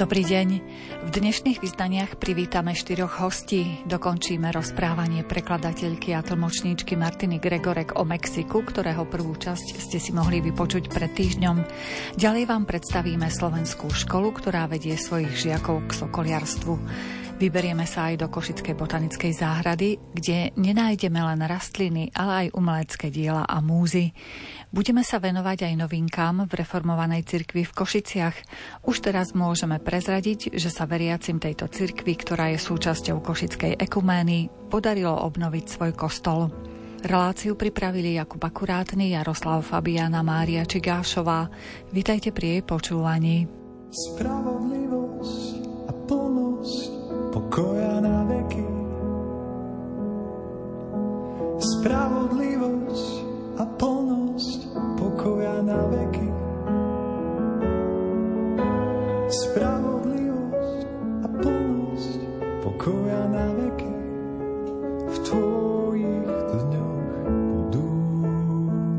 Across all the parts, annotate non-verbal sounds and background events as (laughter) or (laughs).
Dobrý deň. V dnešných vyznaniach privítame štyroch hostí. Dokončíme rozprávanie prekladateľky a tlmočníčky Martiny Gregorek o Mexiku, ktorého prvú časť ste si mohli vypočuť pred týždňom. Ďalej vám predstavíme slovenskú školu, ktorá vedie svojich žiakov k sokoliarstvu. Vyberieme sa aj do Košickej botanickej záhrady, kde nenájdeme len rastliny, ale aj umelecké diela a múzy. Budeme sa venovať aj novinkám v reformovanej cirkvi v Košiciach. Už teraz môžeme prezradiť, že sa veriacim tejto cirkvi, ktorá je súčasťou Košickej ekumény, podarilo obnoviť svoj kostol. Reláciu pripravili Jakub Akurátny, Jaroslav Fabiana, Mária Čigášová. Vítajte pri jej počúvaní. Spravodlivosť a plnosť pokoja na veky. Spravodlivosť a plnosť pokoja na veky. Spravodlivosť a plnosť pokoja na veky. V tvojich dňoch budú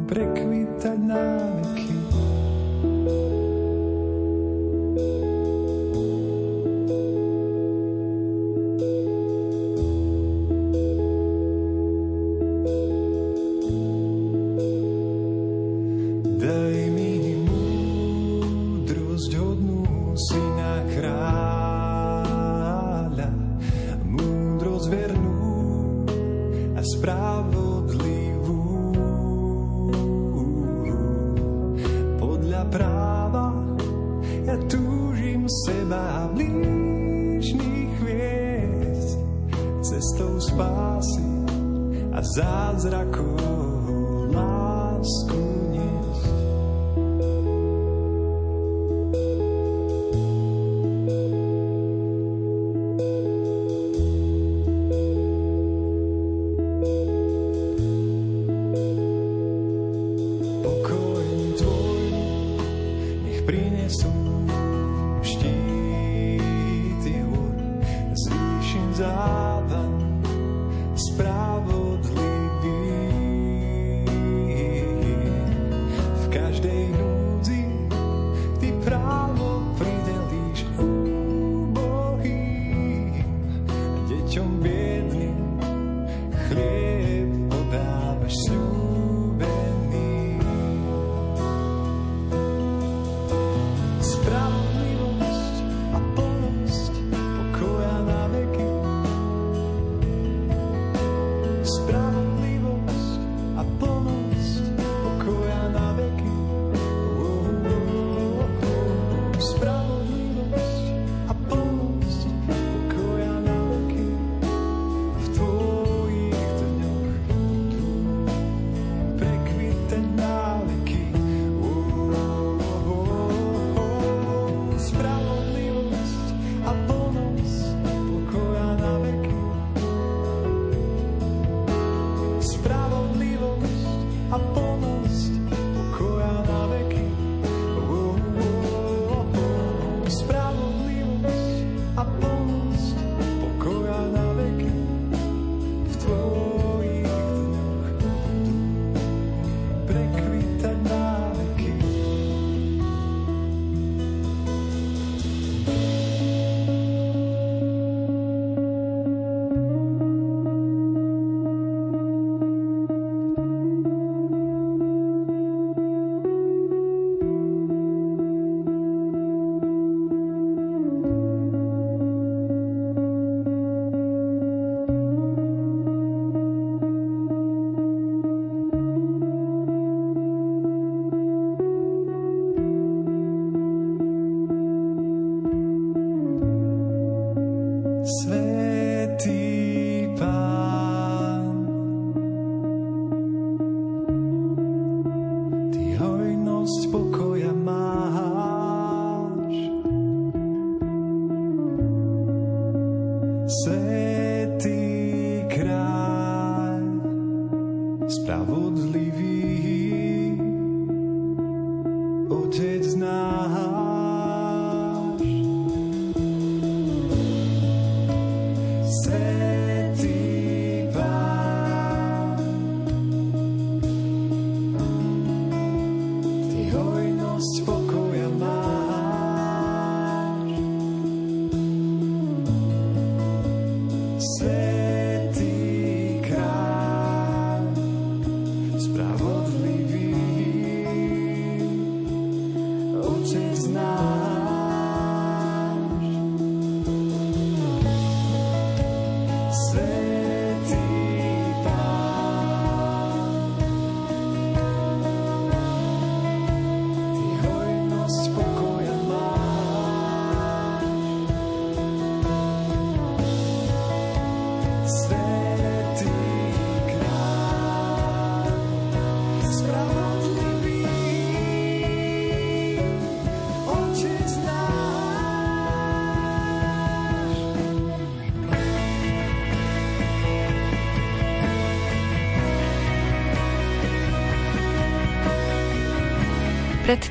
prekvitať na Podľa práva. Ja túžim seba blížnych viesť cestou spásy a zázrakov lásku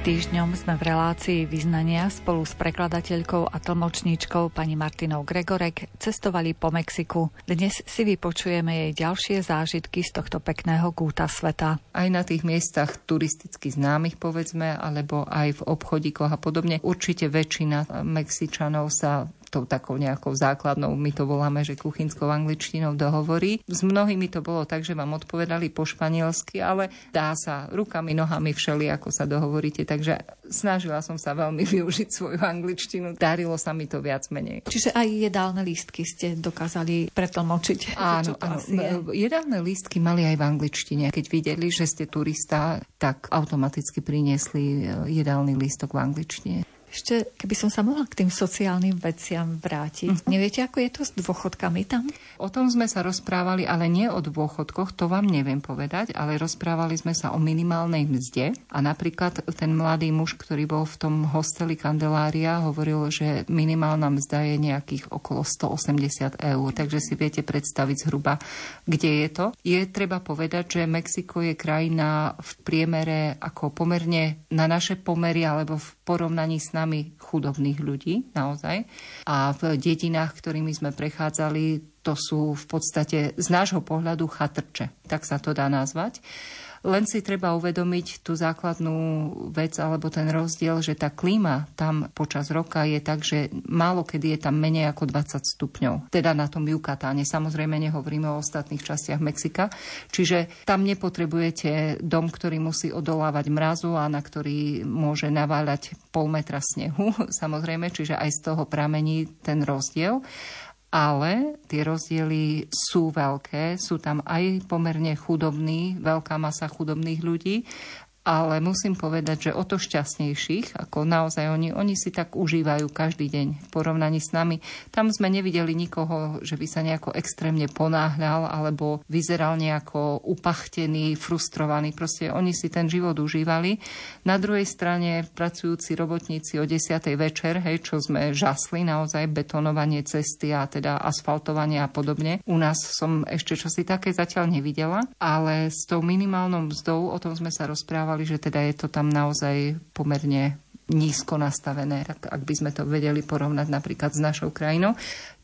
týždňom sme v relácii vyznania spolu s prekladateľkou a tlmočníčkou pani Martinou Gregorek cestovali po Mexiku. Dnes si vypočujeme jej ďalšie zážitky z tohto pekného kúta sveta. Aj na tých miestach turisticky známych, povedzme, alebo aj v obchodíkoch a podobne. Určite väčšina Mexičanov sa tou takou nejakou základnou, my to voláme, že kuchynskou angličtinou dohovorí. S mnohými to bolo tak, že vám odpovedali po španielsky, ale dá sa rukami, nohami všeli, ako sa dohovoríte. Takže snažila som sa veľmi (laughs) využiť svoju angličtinu. Darilo sa mi to viac menej. Čiže aj jedálne lístky ste dokázali pretlmočiť. (laughs) Áno, áno. Jedálne lístky mali aj v angličtine. Keď videli, že ste turista, tak automaticky priniesli jedálny lístok v angličtine. Ešte, keby som sa mohla k tým sociálnym veciam vrátiť. Uh-huh. Neviete, ako je to s dôchodkami tam? O tom sme sa rozprávali, ale nie o dôchodkoch, to vám neviem povedať, ale rozprávali sme sa o minimálnej mzde. A napríklad ten mladý muž, ktorý bol v tom hosteli Kandelária, hovoril, že minimálna mzda je nejakých okolo 180 eur. Takže si viete predstaviť zhruba, kde je to. Je treba povedať, že Mexiko je krajina v priemere ako pomerne na naše pomery alebo v porovnaní s nami chudobných ľudí, naozaj. A v dedinách, ktorými sme prechádzali, to sú v podstate z nášho pohľadu chatrče, tak sa to dá nazvať. Len si treba uvedomiť tú základnú vec alebo ten rozdiel, že tá klíma tam počas roka je tak, že málo kedy je tam menej ako 20 stupňov. Teda na tom Jukatáne. Samozrejme nehovoríme o ostatných častiach Mexika. Čiže tam nepotrebujete dom, ktorý musí odolávať mrazu a na ktorý môže naváľať pol metra snehu. (laughs) Samozrejme, čiže aj z toho pramení ten rozdiel ale tie rozdiely sú veľké, sú tam aj pomerne chudobní, veľká masa chudobných ľudí ale musím povedať, že o to šťastnejších, ako naozaj oni, oni si tak užívajú každý deň v porovnaní s nami. Tam sme nevideli nikoho, že by sa nejako extrémne ponáhľal alebo vyzeral nejako upachtený, frustrovaný. Proste oni si ten život užívali. Na druhej strane pracujúci robotníci o 10. večer, hej, čo sme žasli, naozaj betonovanie cesty a teda asfaltovanie a podobne. U nás som ešte čosi také zatiaľ nevidela, ale s tou minimálnou mzdou, o tom sme sa rozprávali, rozprávali, že teda je to tam naozaj pomerne nízko nastavené, ak by sme to vedeli porovnať napríklad s našou krajinou.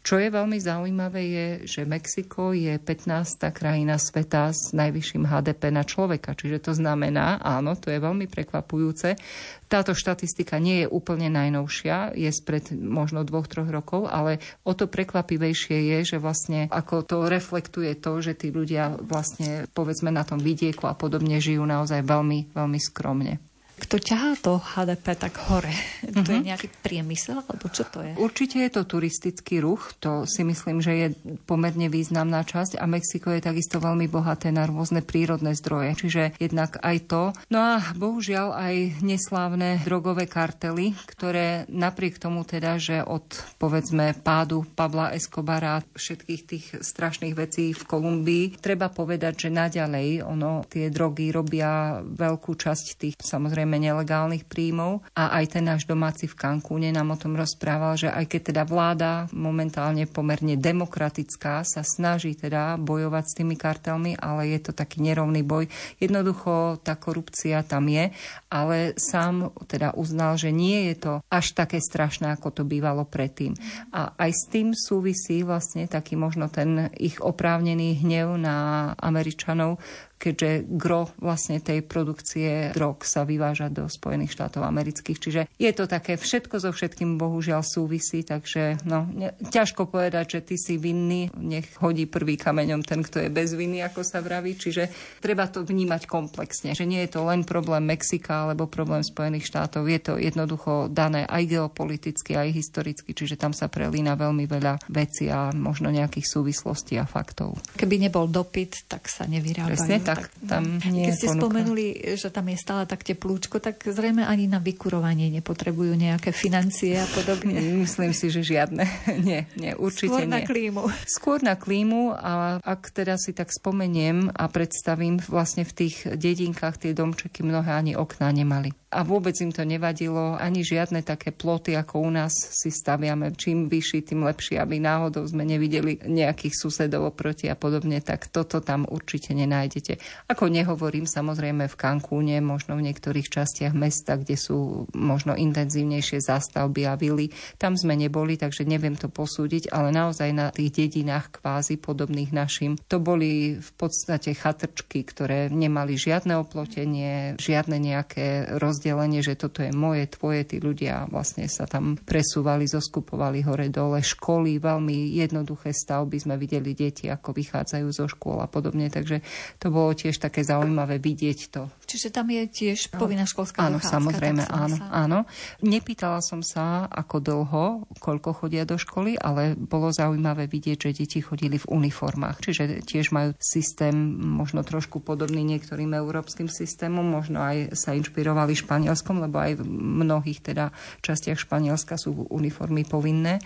Čo je veľmi zaujímavé je, že Mexiko je 15. krajina sveta s najvyšším HDP na človeka. Čiže to znamená, áno, to je veľmi prekvapujúce. Táto štatistika nie je úplne najnovšia, je spred možno dvoch, troch rokov, ale o to prekvapivejšie je, že vlastne ako to reflektuje to, že tí ľudia vlastne povedzme na tom vidieku a podobne žijú naozaj veľmi, veľmi skromne. Kto ťahá to HDP tak hore? Uh-huh. To je mhm. nejaký priemysel, alebo čo to je? Určite je to turistický ruch, to si myslím, že je pomerne významná časť a Mexiko je takisto veľmi bohaté na rôzne prírodné zdroje, čiže jednak aj to. No a bohužiaľ aj neslávne drogové kartely, ktoré napriek tomu teda, že od povedzme pádu Pavla Escobara všetkých tých strašných vecí v Kolumbii, treba povedať, že naďalej ono tie drogy robia veľkú časť tých samozrejme samozrejme nelegálnych príjmov a aj ten náš domáci v Cancúne nám o tom rozprával, že aj keď teda vláda momentálne pomerne demokratická sa snaží teda bojovať s tými kartelmi, ale je to taký nerovný boj. Jednoducho tá korupcia tam je, ale sám teda uznal, že nie je to až také strašné, ako to bývalo predtým. A aj s tým súvisí vlastne taký možno ten ich oprávnený hnev na Američanov, keďže gro vlastne tej produkcie drog sa vyváža do Spojených štátov amerických. Čiže je to také všetko so všetkým bohužiaľ súvisí, takže no, ne, ťažko povedať, že ty si vinný, nech hodí prvý kameňom ten, kto je bez viny, ako sa vraví. Čiže treba to vnímať komplexne, že nie je to len problém Mexika alebo problém Spojených štátov, je to jednoducho dané aj geopoliticky, aj historicky, čiže tam sa prelína veľmi veľa vecí a možno nejakých súvislostí a faktov. Keby nebol dopyt, tak sa nevyrábajú. Presne tak, tam nie Keď ste ponuka. spomenuli, že tam je stále tak teplúčko, tak zrejme ani na vykurovanie nepotrebujú nejaké financie a podobne. (laughs) Myslím si, že žiadne. (laughs) nie, nie, určite Skôr nie. na klímu. Skôr na klímu a ak teda si tak spomeniem a predstavím, vlastne v tých dedinkách tie domčeky mnohé ani okná nemali. A vôbec im to nevadilo, ani žiadne také ploty, ako u nás si staviame. Čím vyšší, tým lepšie, aby náhodou sme nevideli nejakých susedov oproti a podobne, tak toto tam určite nenájdete. Ako nehovorím, samozrejme v Cancúne, možno v niektorých častiach mesta, kde sú možno intenzívnejšie zástavby a vily. Tam sme neboli, takže neviem to posúdiť, ale naozaj na tých dedinách kvázi podobných našim, to boli v podstate chatrčky, ktoré nemali žiadne oplotenie, žiadne nejaké rozdelenie, že toto je moje, tvoje, tí ľudia vlastne sa tam presúvali, zoskupovali hore dole, školy, veľmi jednoduché stavby, sme videli deti, ako vychádzajú zo škôl a podobne, takže to bolo tiež také zaujímavé vidieť to. Čiže tam je tiež povinná školská Áno, dochádzka, samozrejme, áno, sa- áno. Nepýtala som sa, ako dlho, koľko chodia do školy, ale bolo zaujímavé vidieť, že deti chodili v uniformách. Čiže tiež majú systém možno trošku podobný niektorým európskym systémom, možno aj sa inšpirovali Španielskom, lebo aj v mnohých teda častiach Španielska sú uniformy povinné.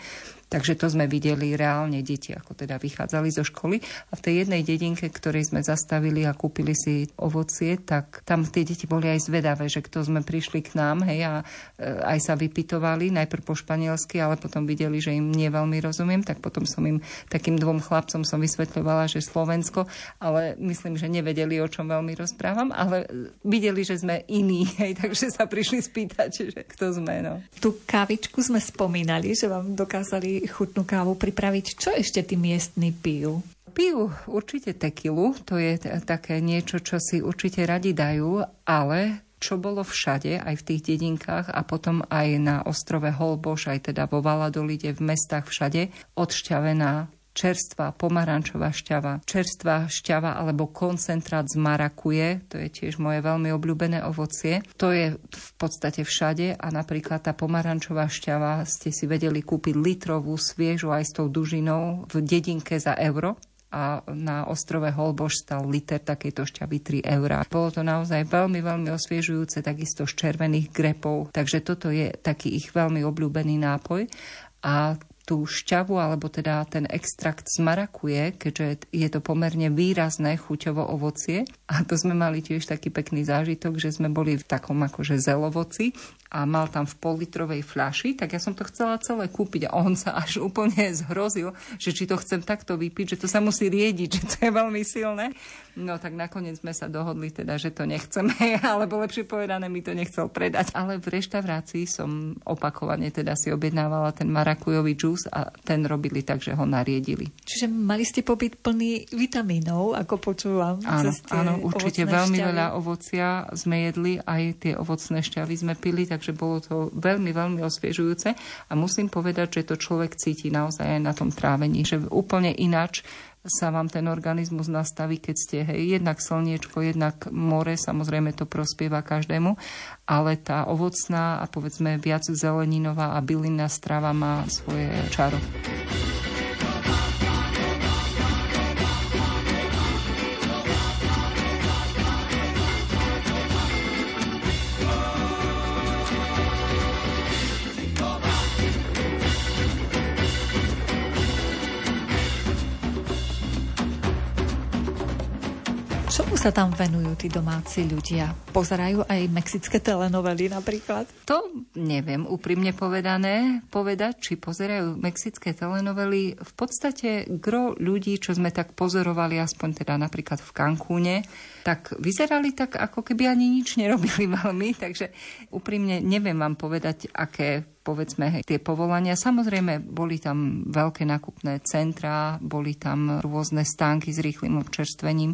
Takže to sme videli reálne deti, ako teda vychádzali zo školy. A v tej jednej dedinke, ktorej sme zastavili a kúpili si ovocie, tak tam tie deti boli aj zvedavé, že kto sme prišli k nám, hej, a e, aj sa vypitovali, najprv po španielsky, ale potom videli, že im nie veľmi rozumiem, tak potom som im, takým dvom chlapcom som vysvetľovala, že Slovensko, ale myslím, že nevedeli, o čom veľmi rozprávam, ale e, videli, že sme iní, (laughs) hej, takže sa prišli spýtať, že kto sme, no. Tú kávičku sme spomínali, že vám dokázali chutnú kávu pripraviť. Čo ešte tí miestni pijú? Pijú určite tekilu, to je také niečo, čo si určite radi dajú, ale čo bolo všade, aj v tých dedinkách a potom aj na ostrove Holboš, aj teda vo Valadolide, v mestách všade, odšťavená čerstvá pomarančová šťava, čerstvá šťava alebo koncentrát z marakuje, to je tiež moje veľmi obľúbené ovocie. To je v podstate všade a napríklad tá pomarančová šťava ste si vedeli kúpiť litrovú, sviežu aj s tou dužinou v dedinke za euro a na ostrove Holboš stal liter takejto šťavy 3 eurá. Bolo to naozaj veľmi, veľmi osviežujúce, takisto z červených grepov, takže toto je taký ich veľmi obľúbený nápoj. A tú šťavu, alebo teda ten extrakt z marakuje, keďže je to pomerne výrazné chuťovo ovocie. A to sme mali tiež taký pekný zážitok, že sme boli v takom akože zelovoci a mal tam v politrovej fľaši, tak ja som to chcela celé kúpiť a on sa až úplne (laughs) zhrozil, že či to chcem takto vypiť, že to sa musí riediť, že to je veľmi silné. No tak nakoniec sme sa dohodli teda, že to nechceme, (laughs) alebo lepšie povedané mi to nechcel predať. Ale v reštaurácii som opakovane teda si objednávala ten marakujový džús a ten robili tak, že ho nariedili. Čiže mali ste pobyt plný vitamínov, ako počúvam. Áno, áno, určite veľmi šťavy. veľa ovocia sme jedli, aj tie ovocné šťavy sme pili, takže bolo to veľmi, veľmi osviežujúce a musím povedať, že to človek cíti naozaj aj na tom trávení, že úplne ináč sa vám ten organizmus nastaví, keď ste hej, jednak slniečko, jednak more, samozrejme to prospieva každému, ale tá ovocná a povedzme viac zeleninová a bylinná strava má svoje čaro. Sa tam venujú tí domáci ľudia? Pozerajú aj mexické telenovely napríklad? To neviem úprimne povedané povedať, či pozerajú mexické telenovely. V podstate gro ľudí, čo sme tak pozorovali, aspoň teda napríklad v Cancúne, tak vyzerali tak, ako keby ani nič nerobili (laughs) veľmi, takže úprimne neviem vám povedať, aké povedzme, tie povolania. Samozrejme, boli tam veľké nakupné centrá, boli tam rôzne stánky s rýchlým občerstvením,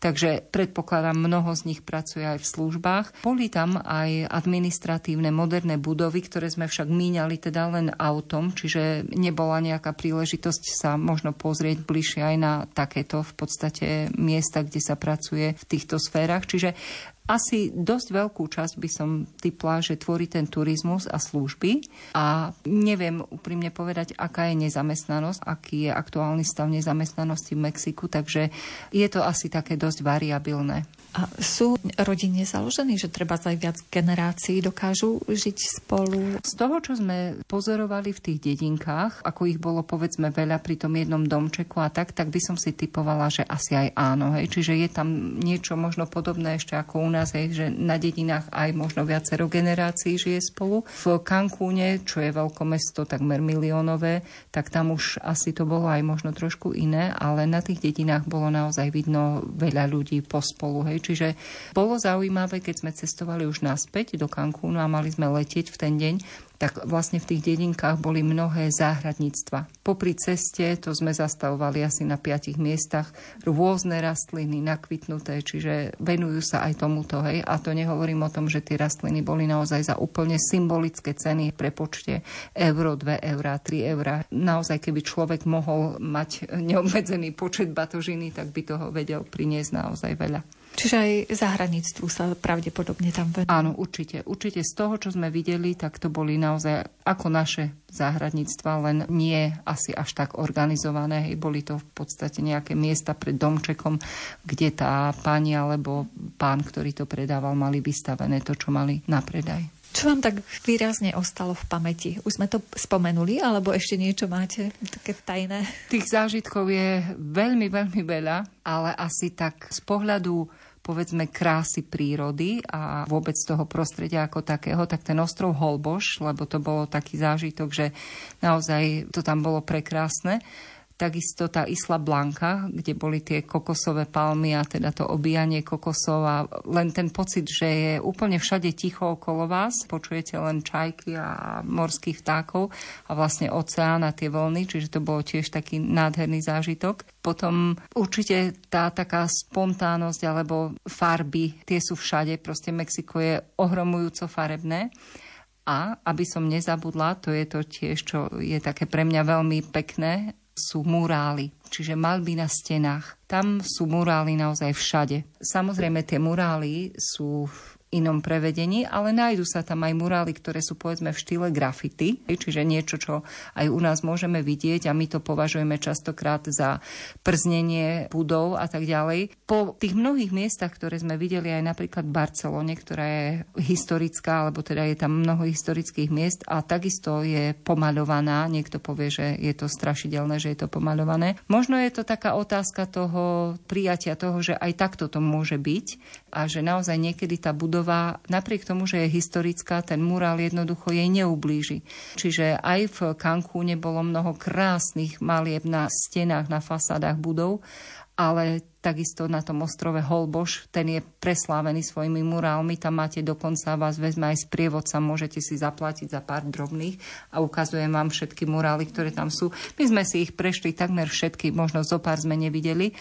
takže predpokladám, mnoho z nich pracuje aj v službách. Boli tam aj administratívne moderné budovy, ktoré sme však míňali teda len autom, čiže nebola nejaká príležitosť sa možno pozrieť bližšie aj na takéto v podstate miesta, kde sa pracuje v týchto sférach. Čiže asi dosť veľkú časť by som typla, že tvorí ten turizmus a služby a neviem úprimne povedať, aká je nezamestnanosť, aký je aktuálny stav nezamestnanosti v Mexiku, takže je to asi také dosť variabilné. A sú rodine založení, že treba aj viac generácií dokážu žiť spolu? Z toho, čo sme pozorovali v tých dedinkách, ako ich bolo povedzme veľa pri tom jednom domčeku a tak, tak by som si typovala, že asi aj áno. Hej. Čiže je tam niečo možno podobné ešte ako u nás, hej, že na dedinách aj možno viacero generácií žije spolu. V Cancúne, čo je mesto, takmer miliónové, tak tam už asi to bolo aj možno trošku iné, ale na tých dedinách bolo naozaj vidno veľa ľudí pospolu. Hej. Čiže bolo zaujímavé, keď sme cestovali už naspäť do Cancúnu a mali sme letieť v ten deň, tak vlastne v tých dedinkách boli mnohé záhradníctva. Popri ceste to sme zastavovali asi na piatich miestach rôzne rastliny nakvitnuté, čiže venujú sa aj tomuto. Hej. A to nehovorím o tom, že tie rastliny boli naozaj za úplne symbolické ceny pre počte euro, 2 eurá, 3 eurá. Naozaj, keby človek mohol mať neobmedzený počet batožiny, tak by toho vedel priniesť naozaj veľa. Čiže aj zahraničstvu sa pravdepodobne tam venuje. Áno, určite. Určite z toho, čo sme videli, tak to boli naozaj ako naše záhradníctva, len nie asi až tak organizované. Hej, boli to v podstate nejaké miesta pred domčekom, kde tá pani alebo pán, ktorý to predával, mali vystavené to, čo mali na predaj. Čo vám tak výrazne ostalo v pamäti? Už sme to spomenuli, alebo ešte niečo máte také tajné? Tých zážitkov je veľmi, veľmi veľa, ale asi tak z pohľadu povedzme krásy prírody a vôbec toho prostredia ako takého, tak ten ostrov Holboš, lebo to bolo taký zážitok, že naozaj to tam bolo prekrásne takisto tá Isla Blanka, kde boli tie kokosové palmy a teda to obíjanie kokosov a len ten pocit, že je úplne všade ticho okolo vás, počujete len čajky a morských vtákov a vlastne oceán a tie vlny, čiže to bolo tiež taký nádherný zážitok. Potom určite tá taká spontánnosť alebo farby, tie sú všade, proste Mexiko je ohromujúco farebné. A aby som nezabudla, to je to tiež, čo je také pre mňa veľmi pekné, sú murály, čiže malby na stenách. Tam sú murály naozaj všade. Samozrejme, tie murály sú inom prevedení, ale nájdu sa tam aj murály, ktoré sú povedzme v štýle grafity, čiže niečo, čo aj u nás môžeme vidieť a my to považujeme častokrát za prznenie budov a tak ďalej. Po tých mnohých miestach, ktoré sme videli aj napríklad v Barcelone, ktorá je historická, alebo teda je tam mnoho historických miest a takisto je pomaľovaná, niekto povie, že je to strašidelné, že je to pomaľované. Možno je to taká otázka toho prijatia toho, že aj takto to môže byť a že naozaj niekedy tá budova napriek tomu, že je historická, ten murál jednoducho jej neublíži. Čiže aj v Cancúne bolo mnoho krásnych malieb na stenách, na fasádach budov, ale takisto na tom ostrove Holboš, ten je preslávený svojimi murálmi, tam máte dokonca, vás vezme aj sprievodca, môžete si zaplatiť za pár drobných a ukazujem vám všetky murály, ktoré tam sú. My sme si ich prešli takmer všetky, možno zo pár sme nevideli,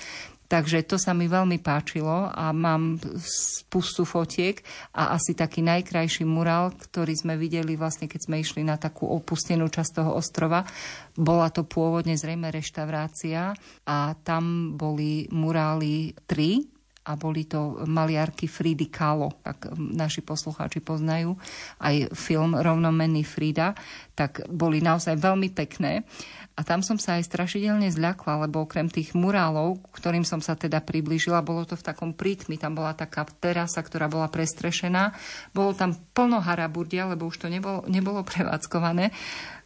Takže to sa mi veľmi páčilo a mám spustu fotiek a asi taký najkrajší murál, ktorý sme videli vlastne, keď sme išli na takú opustenú časť toho ostrova. Bola to pôvodne zrejme reštaurácia a tam boli murály tri a boli to maliarky Fridy Kahlo, ak naši poslucháči poznajú aj film Rovnomenný Frida, tak boli naozaj veľmi pekné. A tam som sa aj strašidelne zľakla, lebo okrem tých murálov, ktorým som sa teda priblížila, bolo to v takom prítmi, tam bola taká terasa, ktorá bola prestrešená, bolo tam plno haraburdia, lebo už to nebolo, nebolo prevádzkované.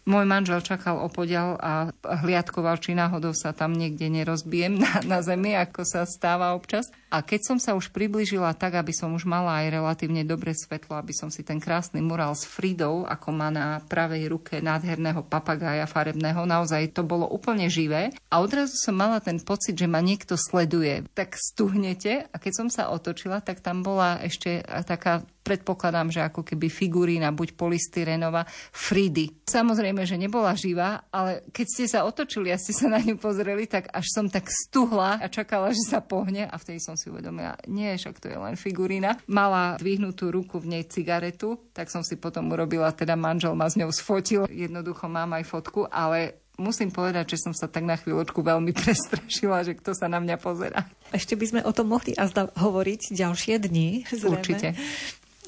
Môj manžel čakal opodial a hliadkoval, či náhodou sa tam niekde nerozbijem na, na zemi, ako sa stáva občas. A keď som sa už priblížila tak, aby som už mala aj relatívne dobré svetlo, aby som si ten krásny murál s Fridou, ako má na pravej ruke nádherného papagája farebného, naozaj to bolo úplne živé. A odrazu som mala ten pocit, že ma niekto sleduje. Tak stuhnete a keď som sa otočila, tak tam bola ešte taká predpokladám, že ako keby figurína, buď polystyrenová, Fridy. Samozrejme, že nebola živá, ale keď ste sa otočili a ste sa na ňu pozreli, tak až som tak stuhla a čakala, že sa pohne a vtedy som si uvedomila, nie, však to je len figurína. Mala dvihnutú ruku v nej cigaretu, tak som si potom urobila, teda manžel ma s ňou sfotil. Jednoducho mám aj fotku, ale musím povedať, že som sa tak na chvíľočku veľmi (laughs) prestrašila, že kto sa na mňa pozera. Ešte by sme o tom mohli azda hovoriť ďalšie dni. Zrejme. Určite.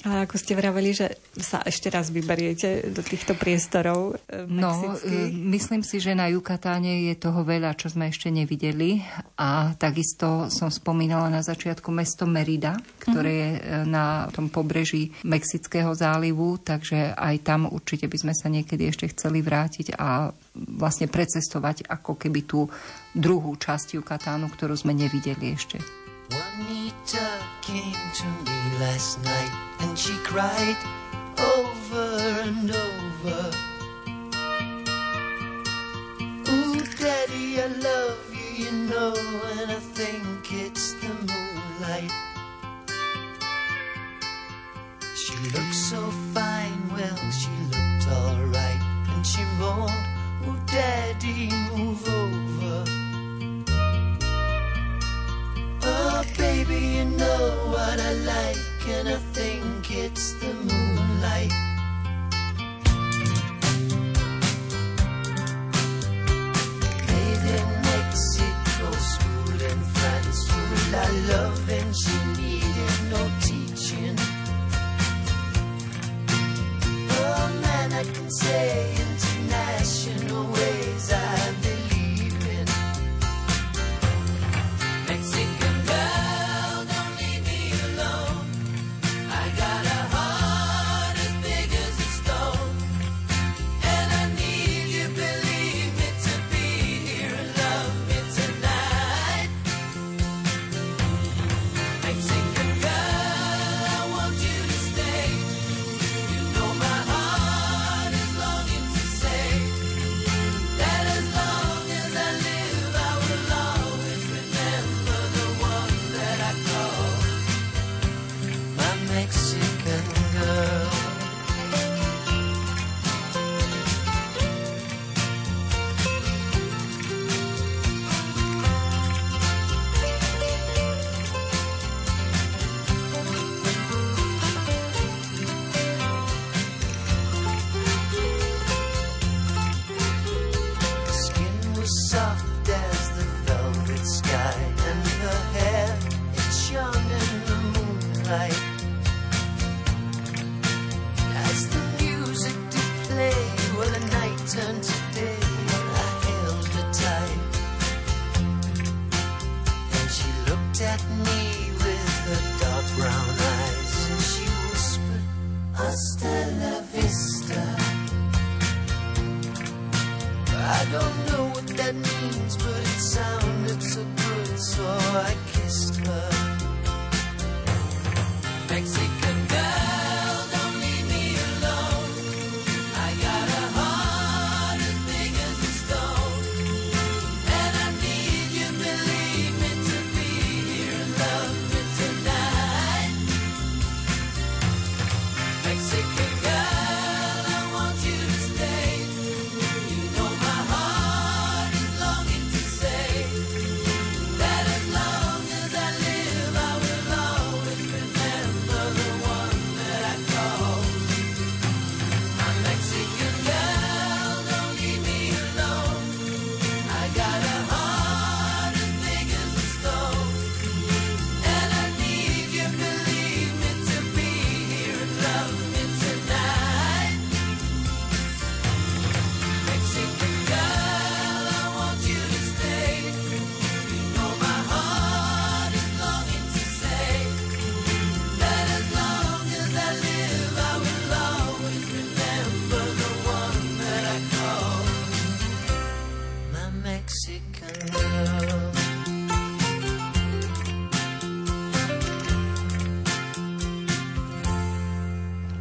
A ako ste vraveli, že sa ešte raz vyberiete do týchto priestorov e, No, e, myslím si, že na Jukatáne je toho veľa, čo sme ešte nevideli. A takisto som spomínala na začiatku mesto Merida, ktoré uh-huh. je e, na tom pobreží Mexického zálivu, takže aj tam určite by sme sa niekedy ešte chceli vrátiť a vlastne precestovať ako keby tú druhú časť Jukatánu, ktorú sme nevideli ešte. Juanita came to me last night and she cried over and over. You know what I like, and I think it's the moonlight. Made in Mexico, love, and she needed no teaching. Oh man, I can say international ways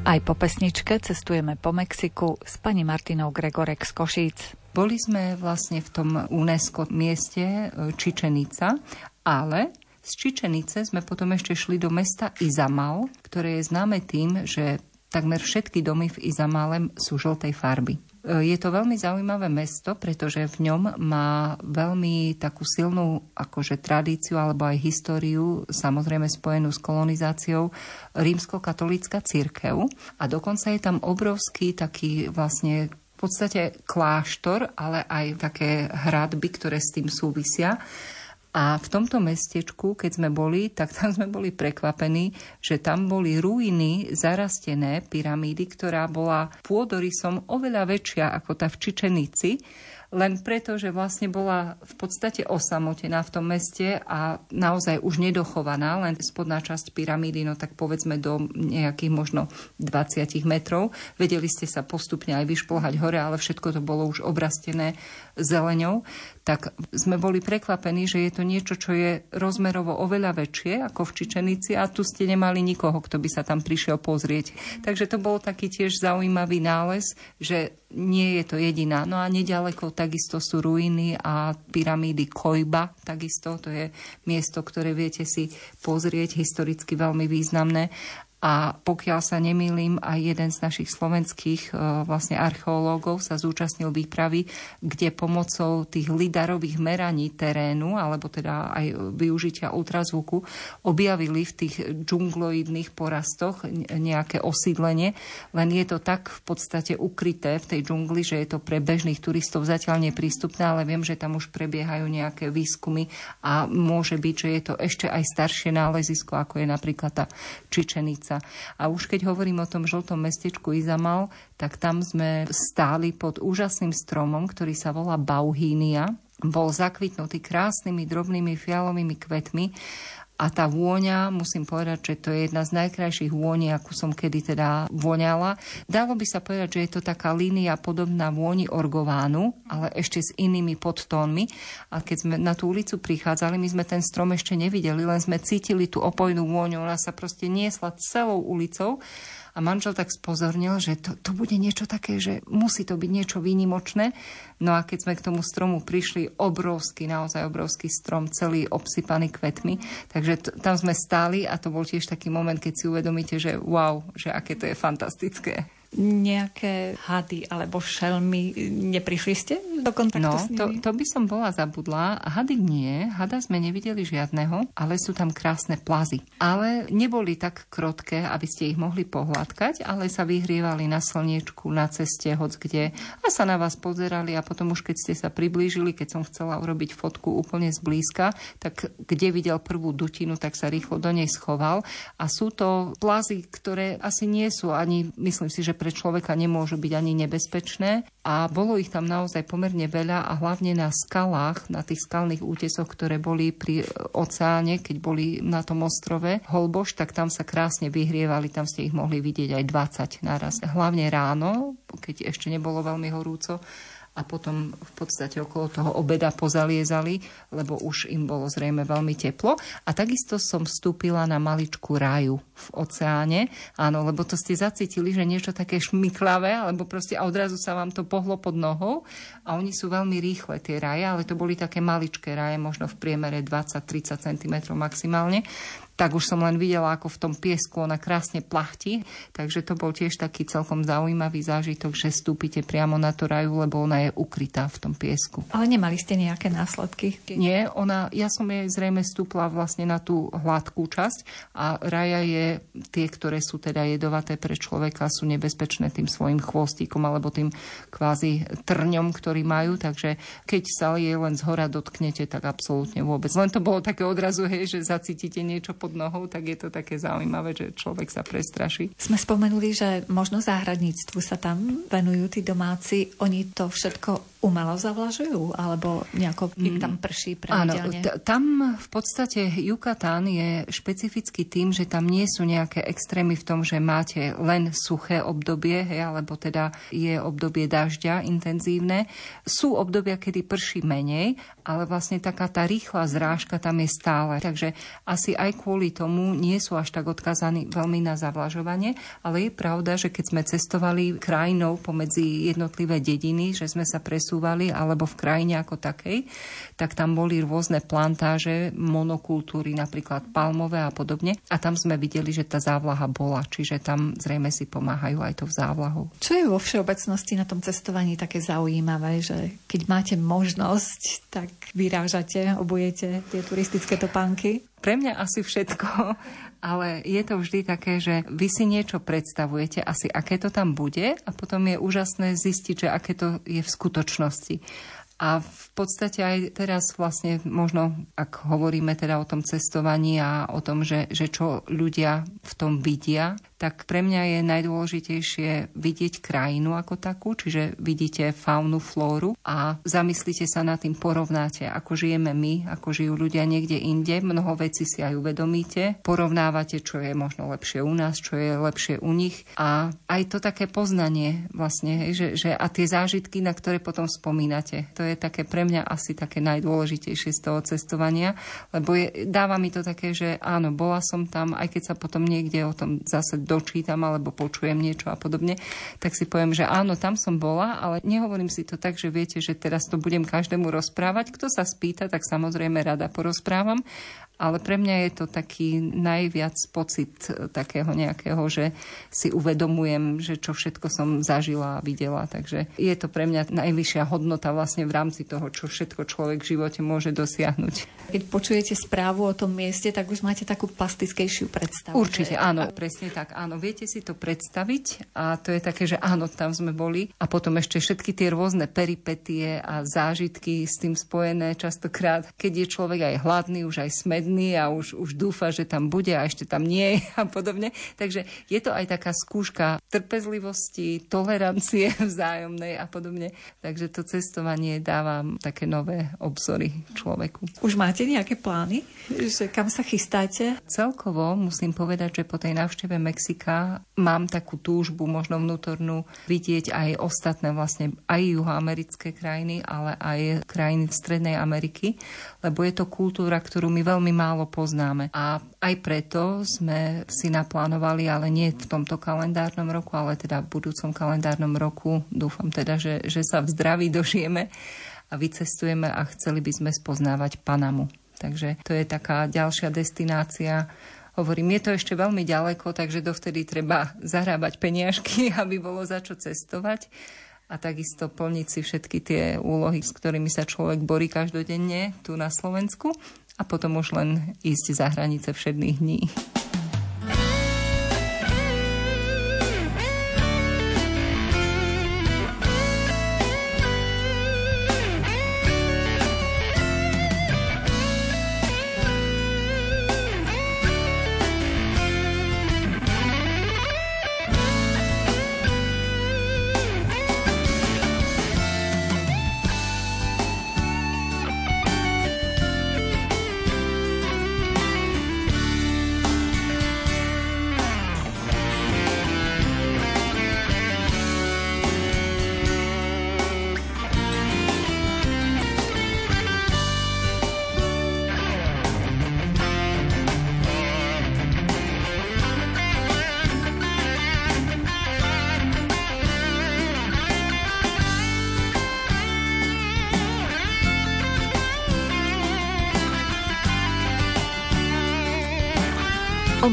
Aj po pesničke cestujeme po Mexiku s pani Martinou Gregorek z Košíc. Boli sme vlastne v tom UNESCO mieste e, Čičenica, ale z Čičenice sme potom ešte šli do mesta Izamal, ktoré je známe tým, že takmer všetky domy v Izamale sú žltej farby. Je to veľmi zaujímavé mesto, pretože v ňom má veľmi takú silnú akože tradíciu alebo aj históriu, samozrejme spojenú s kolonizáciou, rímsko-katolícka církev. A dokonca je tam obrovský taký vlastne v podstate kláštor, ale aj také hradby, ktoré s tým súvisia. A v tomto mestečku, keď sme boli, tak tam sme boli prekvapení, že tam boli ruiny zarastené pyramídy, ktorá bola pôdorysom oveľa väčšia ako tá v Čičenici len preto, že vlastne bola v podstate osamotená v tom meste a naozaj už nedochovaná, len spodná časť pyramídy, no tak povedzme do nejakých možno 20 metrov. Vedeli ste sa postupne aj vyšplhať hore, ale všetko to bolo už obrastené zeleňou tak sme boli prekvapení, že je to niečo, čo je rozmerovo oveľa väčšie ako v Čičenici a tu ste nemali nikoho, kto by sa tam prišiel pozrieť. Takže to bol taký tiež zaujímavý nález, že nie je to jediná. No a nedaleko takisto sú ruiny a pyramídy Kojba, takisto to je miesto, ktoré viete si pozrieť, historicky veľmi významné a pokiaľ sa nemýlim, aj jeden z našich slovenských e, vlastne archeológov sa zúčastnil výpravy, kde pomocou tých lidarových meraní terénu, alebo teda aj využitia ultrazvuku, objavili v tých džungloidných porastoch nejaké osídlenie, len je to tak v podstate ukryté v tej džungli, že je to pre bežných turistov zatiaľ neprístupné, ale viem, že tam už prebiehajú nejaké výskumy a môže byť, že je to ešte aj staršie nálezisko, ako je napríklad tá Čičenica Bystrica. A už keď hovorím o tom žltom mestečku Izamal, tak tam sme stáli pod úžasným stromom, ktorý sa volá Bauhínia. Bol zakvitnutý krásnymi drobnými fialovými kvetmi a tá vôňa, musím povedať, že to je jedna z najkrajších vôni, akú som kedy teda voňala. Dalo by sa povedať, že je to taká línia podobná vôni orgovánu, ale ešte s inými podtónmi. A keď sme na tú ulicu prichádzali, my sme ten strom ešte nevideli, len sme cítili tú opojnú vôňu. Ona sa proste niesla celou ulicou a manžel tak spozornil, že to, to bude niečo také, že musí to byť niečo výnimočné. No a keď sme k tomu stromu prišli, obrovský, naozaj obrovský strom, celý obsypaný kvetmi, takže t- tam sme stáli a to bol tiež taký moment, keď si uvedomíte, že wow, že aké to je fantastické nejaké hady alebo šelmy. Neprišli ste do kontaktu no, s nimi? To, to by som bola zabudla. Hady nie, hada sme nevideli žiadneho, ale sú tam krásne plazy. Ale neboli tak krotké, aby ste ich mohli pohľadkať, ale sa vyhrievali na slniečku, na ceste, hoc kde a sa na vás pozerali a potom už keď ste sa priblížili, keď som chcela urobiť fotku úplne zblízka, tak kde videl prvú dutinu, tak sa rýchlo do nej schoval a sú to plazy, ktoré asi nie sú ani, myslím si, že pre človeka nemôžu byť ani nebezpečné. A bolo ich tam naozaj pomerne veľa a hlavne na skalách, na tých skalných útesoch, ktoré boli pri oceáne, keď boli na tom ostrove Holboš, tak tam sa krásne vyhrievali, tam ste ich mohli vidieť aj 20 naraz. Hlavne ráno, keď ešte nebolo veľmi horúco, a potom v podstate okolo toho obeda pozaliezali, lebo už im bolo zrejme veľmi teplo. A takisto som vstúpila na maličku raju v oceáne, áno, lebo to ste zacítili, že niečo také šmiklavé, alebo proste a odrazu sa vám to pohlo pod nohou. A oni sú veľmi rýchle tie raje, ale to boli také maličké raje, možno v priemere 20-30 cm maximálne tak už som len videla, ako v tom piesku ona krásne plachti. Takže to bol tiež taký celkom zaujímavý zážitok, že stúpite priamo na tú raju, lebo ona je ukrytá v tom piesku. Ale nemali ste nejaké následky? Nie, ona, ja som jej zrejme stúpla vlastne na tú hladkú časť a raja je tie, ktoré sú teda jedovaté pre človeka, sú nebezpečné tým svojim chvostíkom alebo tým kvázi trňom, ktorý majú, takže keď sa jej len z hora dotknete, tak absolútne vôbec. Len to bolo také odrazu, hej, že zacítite niečo pod nohou, tak je to také zaujímavé, že človek sa prestraší. Sme spomenuli, že možno záhradníctvu sa tam venujú tí domáci. Oni to všetko umelo zavlažujú? Alebo nejako im tam prší pravidelne? Áno, t- tam v podstate Yucatán je špecifický tým, že tam nie sú nejaké extrémy v tom, že máte len suché obdobie, hej, alebo teda je obdobie dažďa intenzívne. Sú obdobia, kedy prší menej, ale vlastne taká tá rýchla zrážka tam je stále. Takže asi aj kvôli tomu nie sú až tak odkazaní veľmi na zavlažovanie, ale je pravda, že keď sme cestovali krajinou pomedzi jednotlivé dediny, že sme sa presúvali, alebo v krajine ako takej, tak tam boli rôzne plantáže, monokultúry, napríklad palmové a podobne. A tam sme videli, že tá závlaha bola, čiže tam zrejme si pomáhajú aj to závlahou. Čo je vo všeobecnosti na tom cestovaní také zaujímavé, že keď máte možnosť, tak vyrážate, obujete tie turistické topánky? Pre mňa asi všetko, (laughs) ale je to vždy také, že vy si niečo predstavujete, asi aké to tam bude a potom je úžasné zistiť, že aké to je v skutočnosti. A v podstate aj teraz vlastne možno, ak hovoríme teda o tom cestovaní a o tom, že, že čo ľudia v tom vidia, tak pre mňa je najdôležitejšie vidieť krajinu ako takú, čiže vidíte faunu, flóru a zamyslíte sa nad tým, porovnáte, ako žijeme my, ako žijú ľudia niekde inde, mnoho vecí si aj uvedomíte, porovnávate, čo je možno lepšie u nás, čo je lepšie u nich. A aj to také poznanie vlastne, že, že a tie zážitky, na ktoré potom spomínate, to je také pre mňa asi také najdôležitejšie z toho cestovania, lebo je, dáva mi to také, že áno, bola som tam, aj keď sa potom niekde o tom zase dočítam alebo počujem niečo a podobne, tak si poviem, že áno, tam som bola, ale nehovorím si to tak, že viete, že teraz to budem každému rozprávať. Kto sa spýta, tak samozrejme rada porozprávam, ale pre mňa je to taký najviac pocit takého nejakého, že si uvedomujem, že čo všetko som zažila a videla. Takže je to pre mňa najvyššia hodnota vlastne v rámci toho, čo všetko človek v živote môže dosiahnuť. Keď počujete správu o tom mieste, tak už máte takú plastickejšiu predstavu. Určite, že... áno, presne tak. Áno, viete si to predstaviť a to je také, že áno, tam sme boli a potom ešte všetky tie rôzne peripetie a zážitky s tým spojené častokrát, keď je človek aj hladný, už aj smed jedný a už, už dúfa, že tam bude a ešte tam nie a podobne. Takže je to aj taká skúška trpezlivosti, tolerancie (laughs) vzájomnej a podobne. Takže to cestovanie dáva také nové obzory človeku. Už máte nejaké plány, že kam sa chystáte? Celkovo musím povedať, že po tej návšteve Mexika mám takú túžbu, možno vnútornú, vidieť aj ostatné vlastne aj juhoamerické krajiny, ale aj krajiny v Strednej Ameriky, lebo je to kultúra, ktorú my veľmi málo poznáme. A aj preto sme si naplánovali, ale nie v tomto kalendárnom roku, ale teda v budúcom kalendárnom roku, dúfam teda, že, že sa v zdraví dožijeme a vycestujeme a chceli by sme spoznávať Panamu. Takže to je taká ďalšia destinácia, Hovorím, je to ešte veľmi ďaleko, takže dovtedy treba zarábať peniažky, (laughs) aby bolo za čo cestovať a takisto plniť si všetky tie úlohy, s ktorými sa človek borí každodenne tu na Slovensku a potom už len ísť za hranice všedných dní.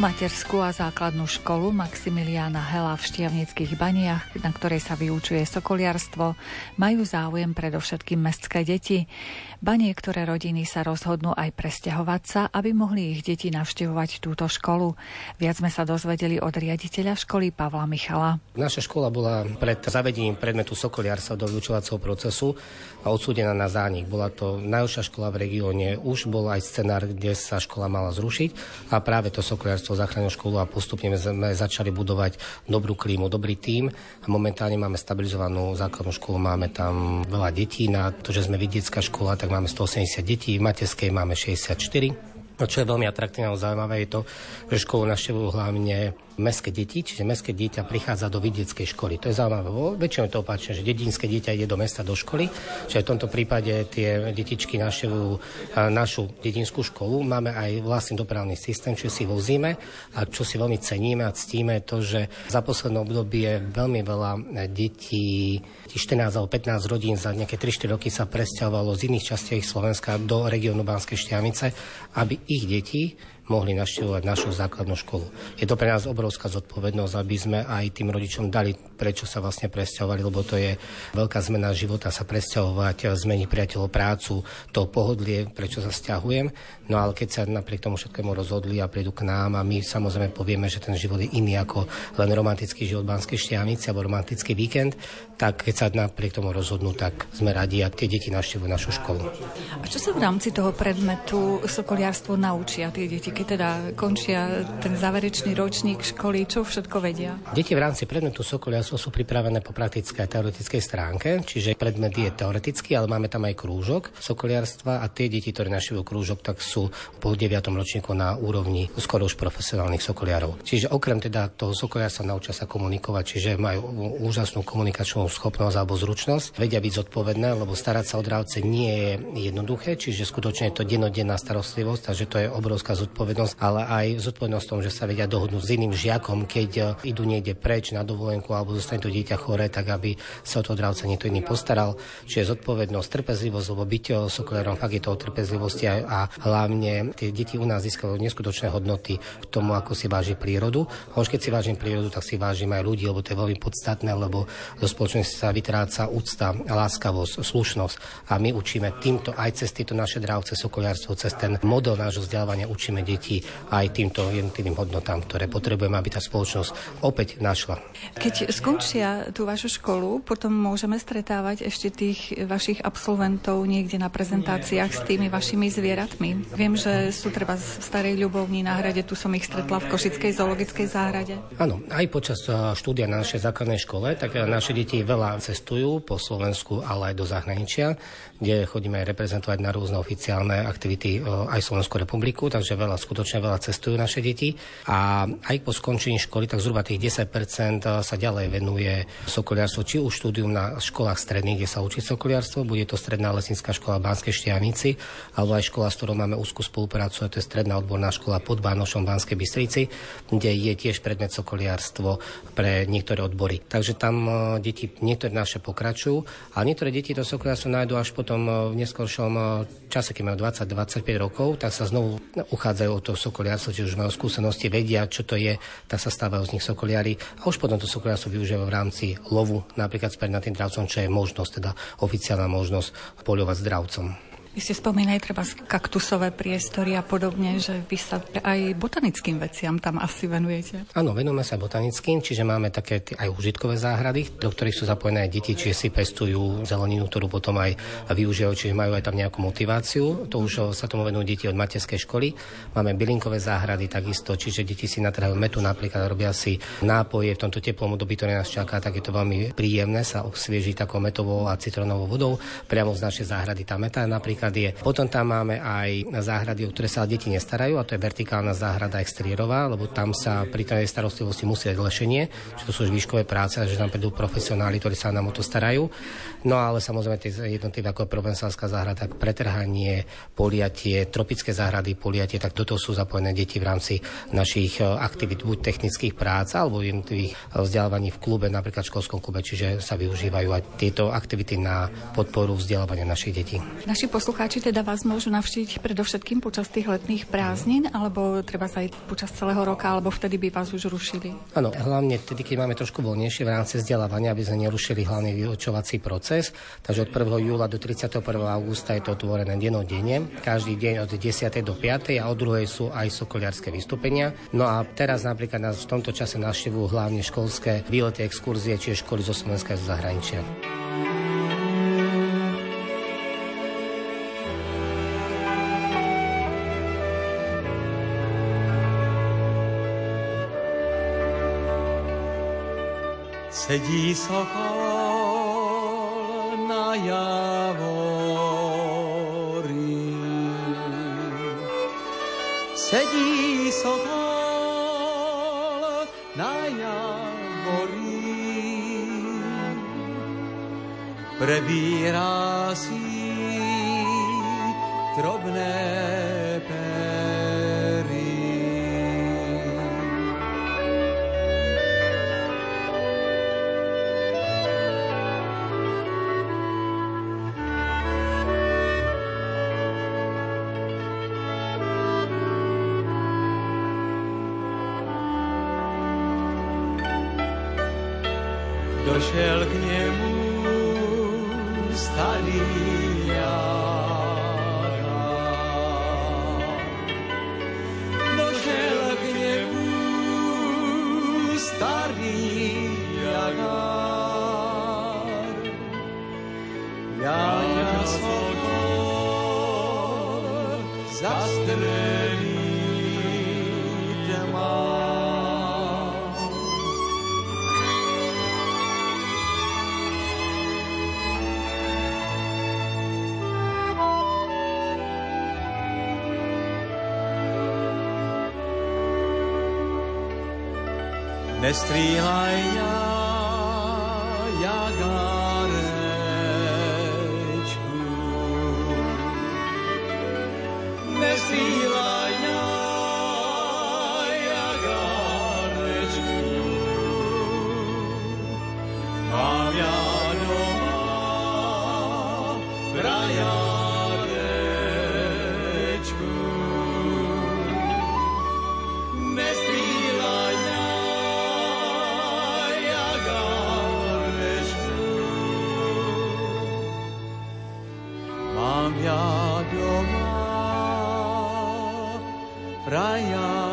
O materskú a základnú školu Maximiliána Hela v Štiavnických baniach, na ktorej sa vyučuje sokoliarstvo, majú záujem predovšetkým mestské deti. Banie, ktoré rodiny sa rozhodnú aj presťahovať sa, aby mohli ich deti navštevovať túto školu. Viac sme sa dozvedeli od riaditeľa školy Pavla Michala. Naša škola bola pred zavedením predmetu sokoliarstva do vyučovacieho procesu a odsúdená na zánik. Bola to najúžšia škola v regióne. Už bol aj scenár, kde sa škola mala zrušiť a práve to sokoliarstvo zachránilo školu a postupne sme začali budovať dobrú klímu, dobrý tím. A momentálne máme stabilizovanú základnú školu, máme tam veľa detí, na to, že sme vidiecká škola, tak máme 180 detí, v materskej máme 64 No čo je veľmi atraktívne a zaujímavé je to, že školu naštevujú hlavne mestské deti, čiže mestské dieťa prichádza do vidieckej školy. To je zaujímavé. Väčšinou to opačne, že dedinské dieťa ide do mesta do školy, čiže v tomto prípade tie detičky naštevujú našu dedinskú školu. Máme aj vlastný dopravný systém, čo si vozíme a čo si veľmi ceníme a ctíme to, že za posledné obdobie veľmi veľa detí, 14 alebo 15 rodín za nejaké 3-4 roky sa presťahovalo z iných častí Slovenska do regiónu Banskej Štiavnice, aby ich deti mohli naštevovať našu základnú školu. Je to pre nás obrovská zodpovednosť, aby sme aj tým rodičom dali, prečo sa vlastne presťahovali, lebo to je veľká zmena života sa presťahovať, zmeniť priateľov prácu, to pohodlie, prečo sa stiahujem. No ale keď sa napriek tomu všetkému rozhodli a prídu k nám a my samozrejme povieme, že ten život je iný ako len romantický život Banskej Štiavnice alebo romantický víkend, tak keď sa napriek tomu rozhodnú, tak sme radi a tie deti navštevujú našu školu. A čo sa v rámci toho predmetu sokoliarstvo naučia tie deti? keď teda končia ten záverečný ročník školy, čo všetko vedia? Deti v rámci predmetu Sokoliarstvo sú pripravené po praktickej a teoretickej stránke, čiže predmet je teoretický, ale máme tam aj krúžok Sokoliarstva a tie deti, ktoré naštujú krúžok, tak sú po 9. ročníku na úrovni skoro už profesionálnych sokoliarov. Čiže okrem teda toho sokoliarstva naučia sa komunikovať, čiže majú úžasnú komunikačnú schopnosť alebo zručnosť, vedia byť zodpovedné, lebo starať sa o dravce nie je jednoduché, čiže skutočne je to denodenná starostlivosť, takže to je obrovská zodpovednosť ale aj zodpovednosť tom, že sa vedia dohodnúť s iným žiakom, keď idú niekde preč na dovolenku alebo zostane to dieťa chore, tak aby sa o to dravca niekto iný postaral. Čiže zodpovednosť, trpezlivosť, lebo byť sokolérom fakt je to o trpezlivosti a, a hlavne tie deti u nás získajú neskutočné hodnoty k tomu, ako si váži prírodu. A už keď si vážim prírodu, tak si vážim aj ľudí, lebo to je veľmi podstatné, lebo zo spoločnosti sa vytráca úcta, láskavosť, slušnosť a my učíme týmto aj cez tieto naše dravce sokoliarstvo, cez ten model nášho vzdelávania učíme deti aj týmto jednotlivým hodnotám, ktoré potrebujeme, aby tá spoločnosť opäť našla. Keď skončia tú vašu školu, potom môžeme stretávať ešte tých vašich absolventov niekde na prezentáciách s tými vašimi zvieratmi. Viem, že sú treba v Starej Ľubovni na hrade, tu som ich stretla v Košickej zoologickej záhrade. Áno, aj počas štúdia na našej základnej škole, tak naše deti veľa cestujú po Slovensku, ale aj do zahraničia, kde chodíme aj reprezentovať na rôzne oficiálne aktivity aj Slovenskú republiku, takže veľa skutočne veľa cestujú naše deti a aj po skončení školy, tak zhruba tých 10% sa ďalej venuje sokoliarstvo, či už štúdium na školách stredných, kde sa učí sokoliarstvo, bude to Stredná lesnická škola v Banskej Štiavnici, alebo aj škola, s ktorou máme úzkú spoluprácu, to je Stredná odborná škola pod Bánošom v Banskej Bystrici, kde je tiež predmet sokoliarstvo pre niektoré odbory. Takže tam e, deti, niektoré naše pokračujú, a niektoré deti to sokoliarstvo nájdú až potom e, v neskôršom e, čase, keď majú 20-25 rokov, tak sa znovu uchádzajú o to sokoliarstvo, či už majú skúsenosti, vedia, čo to je, tak sa stávajú z nich sokoliari a už potom to sokoliarstvo v rámci lovu, napríklad s tým dravcom, čo je možnosť, teda oficiálna možnosť poľovať s dravcom. Vy ste spomínali treba kaktusové priestory a podobne, že vy sa aj botanickým veciam tam asi venujete. Áno, venujeme sa botanickým, čiže máme také aj užitkové záhrady, do ktorých sú zapojené aj deti, čiže si pestujú zeleninu, ktorú potom aj využívajú, čiže majú aj tam nejakú motiváciu. To už sa tomu venujú deti od materskej školy. Máme bylinkové záhrady takisto, čiže deti si natrhajú metu, napríklad robia si nápoje v tomto teplom období, ktoré nás čaká, tak je to veľmi príjemné sa osviežiť takou metovou a citronovou vodou. Priamo z našej záhrady tá meta napríklad záhrad je. Potom tam máme aj záhrady, o ktoré sa deti nestarajú, a to je vertikálna záhrada exteriérová, lebo tam sa pri tej starostlivosti musí dať lešenie, že to sú už výškové práce, že tam prídu profesionáli, ktorí sa nám o to starajú. No ale samozrejme tie jednotlivé ako provensálska záhrada, pretrhanie, poliatie, tropické záhrady, poliatie, tak toto sú zapojené deti v rámci našich e, aktivít, buď technických prác, alebo jednotlivých e, vzdelávaní v klube, napríklad v školskom klube, čiže sa využívajú aj tieto aktivity na podporu vzdelávania našich detí. Naši poslucháči teda vás môžu navštíviť predovšetkým počas tých letných prázdnin, alebo treba sa aj počas celého roka, alebo vtedy by vás už rušili? Áno, hlavne vtedy, keď máme trošku voľnejšie v rámci vzdelávania, aby sme nerušili hlavný vyučovací proces. Takže od 1. júla do 31. augusta je to otvorené denodenne, každý deň od 10. do 5. a od 2. sú aj sokoliarské vystúpenia. No a teraz napríklad nás v tomto čase navštevujú hlavne školské výlety, exkurzie, čiže školy zo Slovenska a zahraničia. Sedí sokol na javori. sedí sokol na javorí. Prebírá si drobné pery. kto się lgnie. stříhaj doma prajarečku.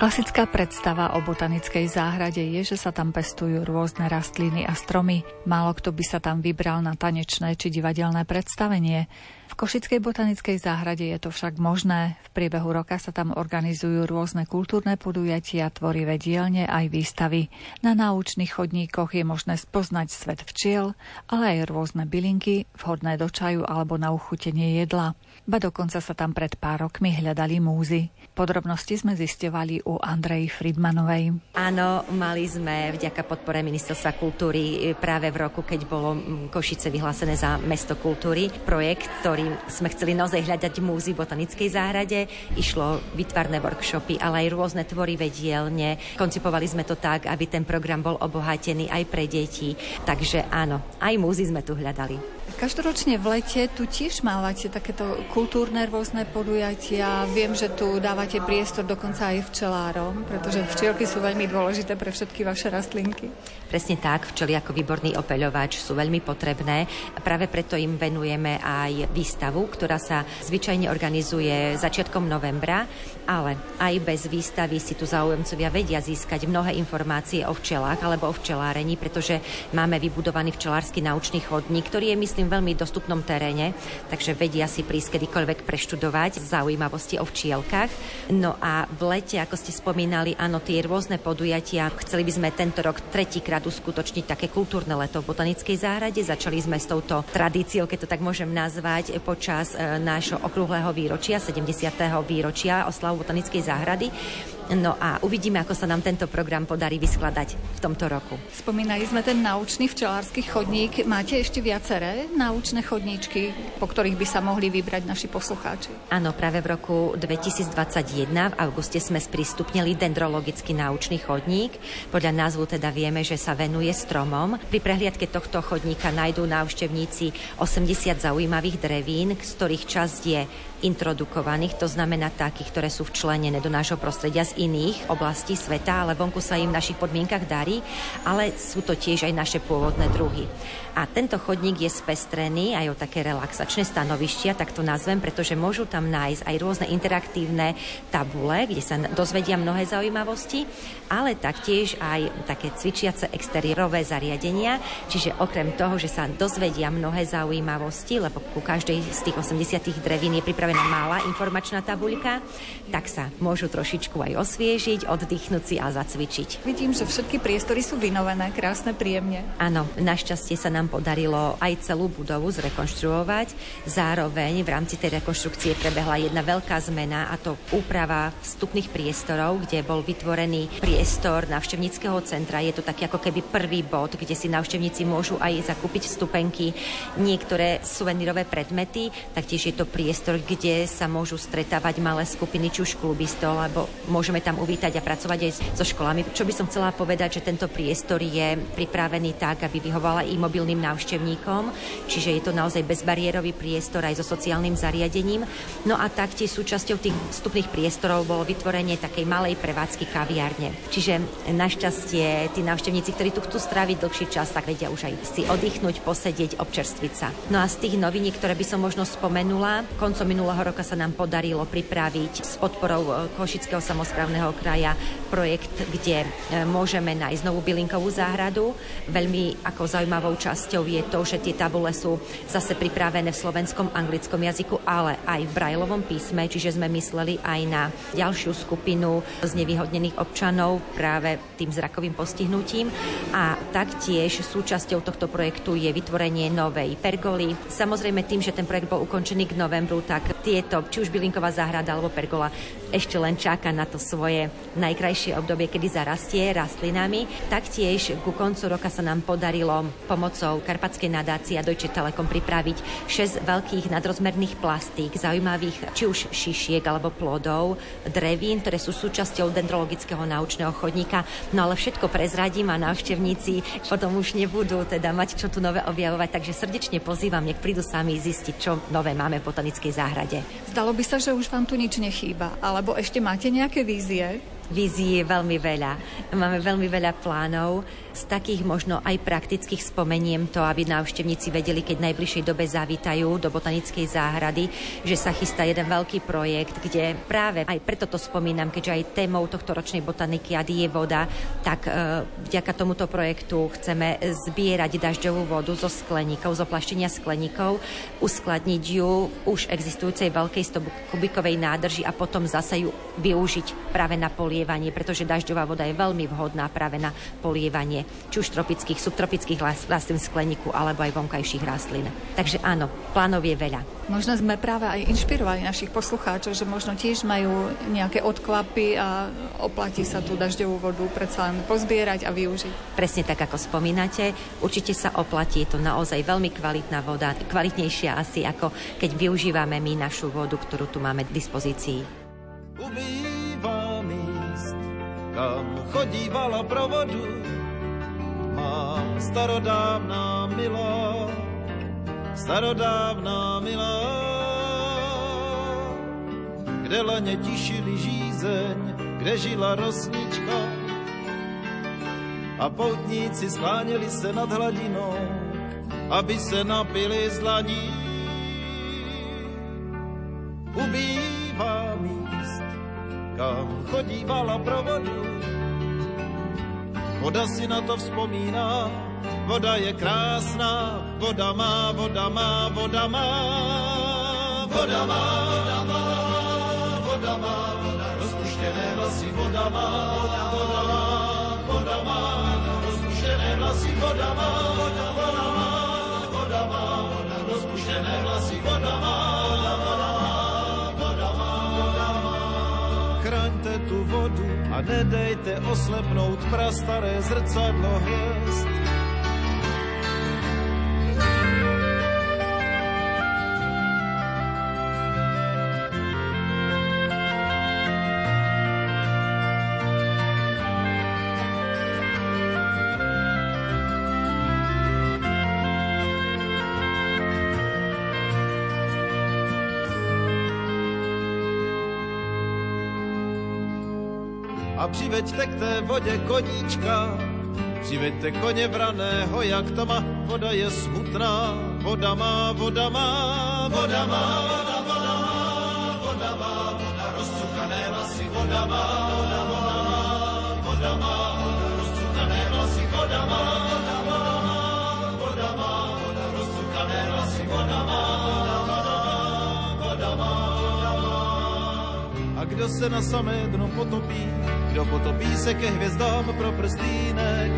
Klasická predstava o botanickej záhrade je, že sa tam pestujú rôzne rastliny a stromy. Málo kto by sa tam vybral na tanečné či divadelné predstavenie. V Košickej botanickej záhrade je to však možné. V priebehu roka sa tam organizujú rôzne kultúrne podujatia, tvorivé dielne aj výstavy. Na náučných chodníkoch je možné spoznať svet včiel, ale aj rôzne bylinky, vhodné do čaju alebo na uchutenie jedla. Ba dokonca sa tam pred pár rokmi hľadali múzy. Podrobnosti sme zistovali u Andrej Friedmanovej. Áno, mali sme vďaka podpore Ministerstva kultúry práve v roku, keď bolo Košice vyhlásené za mesto kultúry, projekt, ktorým sme chceli naozaj hľadať múzy v botanickej záhrade. Išlo vytvarné workshopy, ale aj rôzne tvorivé dielne. Koncipovali sme to tak, aby ten program bol obohatený aj pre deti. Takže áno, aj múzy sme tu hľadali. Každoročne v lete tu tiež mávate takéto kultúrne rôzne podujatia. Viem, že tu dávate priestor dokonca aj včelárom, pretože včielky sú veľmi dôležité pre všetky vaše rastlinky. Presne tak, včely ako výborný opeľovač sú veľmi potrebné. Práve preto im venujeme aj výstavu, ktorá sa zvyčajne organizuje začiatkom novembra, ale aj bez výstavy si tu záujemcovia vedia získať mnohé informácie o včelách alebo o včelárení, pretože máme vybudovaný včelársky naučný chodník, ktorý je, myslím, veľmi dostupnom teréne, takže vedia si prísť kedykoľvek preštudovať zaujímavosti o včielkach. No a v lete, ako ste spomínali, áno, tie rôzne podujatia. Chceli by sme tento rok tretíkrát uskutočniť také kultúrne leto v Botanickej záhrade. Začali sme s touto tradíciou, keď to tak môžem nazvať, počas e, nášho okrúhleho výročia, 70. výročia oslavu Botanickej záhrady. No a uvidíme, ako sa nám tento program podarí vyskladať v tomto roku. Spomínali sme ten naučný včelársky chodník. Máte ešte viaceré naučné chodníčky, po ktorých by sa mohli vybrať naši poslucháči? Áno, práve v roku 2021 v auguste sme sprístupnili dendrologický naučný chodník. Podľa názvu teda vieme, že sa venuje stromom. Pri prehliadke tohto chodníka nájdú návštevníci 80 zaujímavých drevín, z ktorých časť je introdukovaných, to znamená takých, ktoré sú včlenené do nášho prostredia z iných oblastí sveta, ale vonku sa im v našich podmienkach darí, ale sú to tiež aj naše pôvodné druhy. A tento chodník je spestrený aj o také relaxačné stanovištia, tak to nazvem, pretože môžu tam nájsť aj rôzne interaktívne tabule, kde sa dozvedia mnohé zaujímavosti, ale taktiež aj také cvičiace exteriérové zariadenia, čiže okrem toho, že sa dozvedia mnohé zaujímavosti, lebo ku každej z tých 80 drevín je pripravená malá informačná tabuľka, tak sa môžu trošičku aj osviežiť, oddychnúť si a zacvičiť. Vidím, že všetky priestory sú vynovené, krásne, príjemne. Áno, našťastie sa nám podarilo aj celú budovu zrekonštruovať. Zároveň v rámci tej rekonštrukcie prebehla jedna veľká zmena a to úprava vstupných priestorov, kde bol vytvorený priestor návštevníckého centra. Je to taký ako keby prvý bod, kde si návštevníci môžu aj zakúpiť vstupenky, niektoré suvenírové predmety, taktiež je to priestor, kde sa môžu stretávať malé skupiny, či už klubistov, alebo môžeme tam uvítať a pracovať aj so školami. Čo by som chcela povedať, že tento priestor je pripravený tak, aby vyhovala i mobilným návštevníkom, čiže je to naozaj bezbariérový priestor aj so sociálnym zariadením. No a taktiež súčasťou tých vstupných priestorov bolo vytvorenie takej malej prevádzky kaviárne. Čiže našťastie tí návštevníci, ktorí tu chcú stráviť dlhší čas, tak vedia už aj si oddychnúť, posedieť, občerstviť sa. No a z tých noviniek, ktoré by som možno spomenula, koncom minulého roka sa nám podarilo pripraviť s podporou e, Košického samozprávneho kraja projekt, kde e, môžeme nájsť novú bylinkovú záhradu. Veľmi ako zaujímavou časťou je to, že tie tabule sú zase pripravené v slovenskom, anglickom jazyku, ale aj v brajlovom písme, čiže sme mysleli aj na ďalšiu skupinu znevýhodnených občanov práve tým zrakovým postihnutím. A taktiež súčasťou tohto projektu je vytvorenie novej pergoly. Samozrejme tým, že ten projekt bol ukončený k novembru, tak tieto, či už bylinková záhrada alebo pergola, ešte len čaká na to svoje najkrajšie obdobie, kedy zarastie rastlinami. Taktiež ku koncu roka sa nám podarilo pomocou Karpatskej nadácie a Deutsche Telekom pripraviť 6 veľkých nadrozmerných plastík, zaujímavých či už šišiek alebo plodov, drevín, ktoré sú súčasťou dendrologického naučného chodníka. No ale všetko prezradím a návštevníci potom už nebudú teda mať čo tu nové objavovať, takže srdečne pozývam, nech prídu sami zistiť, čo nové máme v botanickej záhrade. Zdalo by sa, že už vám tu nič nechýba, alebo ešte máte nejaké vízie? Vízií je veľmi veľa. Máme veľmi veľa plánov. Z takých možno aj praktických spomeniem to, aby návštevníci vedeli, keď v najbližšej dobe zavítajú do botanickej záhrady, že sa chystá jeden veľký projekt, kde práve aj preto to spomínam, keďže aj témou tohto ročnej botaniky je voda, tak e, vďaka tomuto projektu chceme zbierať dažďovú vodu zo skleníkov, zo plaštenia skleníkov, uskladniť ju už existujúcej veľkej 100 kubikovej nádrži a potom zase ju využiť práve na polievanie, pretože dažďová voda je veľmi vhodná práve na polievanie či už tropických, subtropických rastlín skleníku alebo aj vonkajších rastlín. Takže áno, plánov je veľa. Možno sme práve aj inšpirovali našich poslucháčov, že možno tiež majú nejaké odklapy a oplatí sa tú dažďovú vodu predsa len pozbierať a využiť. Presne tak, ako spomínate, určite sa oplatí, je to naozaj veľmi kvalitná voda, kvalitnejšia asi ako keď využívame my našu vodu, ktorú tu máme k dispozícii. Míst, kam chodívala pro vodu má starodávná milá, starodávná milá, kde laně tišili žízeň, kde žila rosnička a poutníci skláněli se nad hladinou, aby se napili z dlaní. Kam chodívala pro vodu, Voda si na to vzpomíná, voda je krásná, voda má, voda má, voda má, voda má, voda má, voda má, rozpuštěné vlasy, voda má, voda má, voda má, rozpuštěné vlasy, voda má, voda má, voda má, rozpuštěné vlasy, voda má, voda má, tu vodu, a nedejte oslepnout prastaré zrcadlo hviezd. Přiveďte k té vodě koníčka, přiveďte koně vraného, jak to má, voda je smutná, voda má, voda má, voda má, voda má, voda má, voda rozcukané vlasy, voda má, voda má, voda má, voda rozcukané vlasy, voda má, voda má, voda má, voda rozcukané vlasy, voda má, voda má, voda má, se na samé dno potopí, kdo potopí se ke hvězdám pro prstýnek.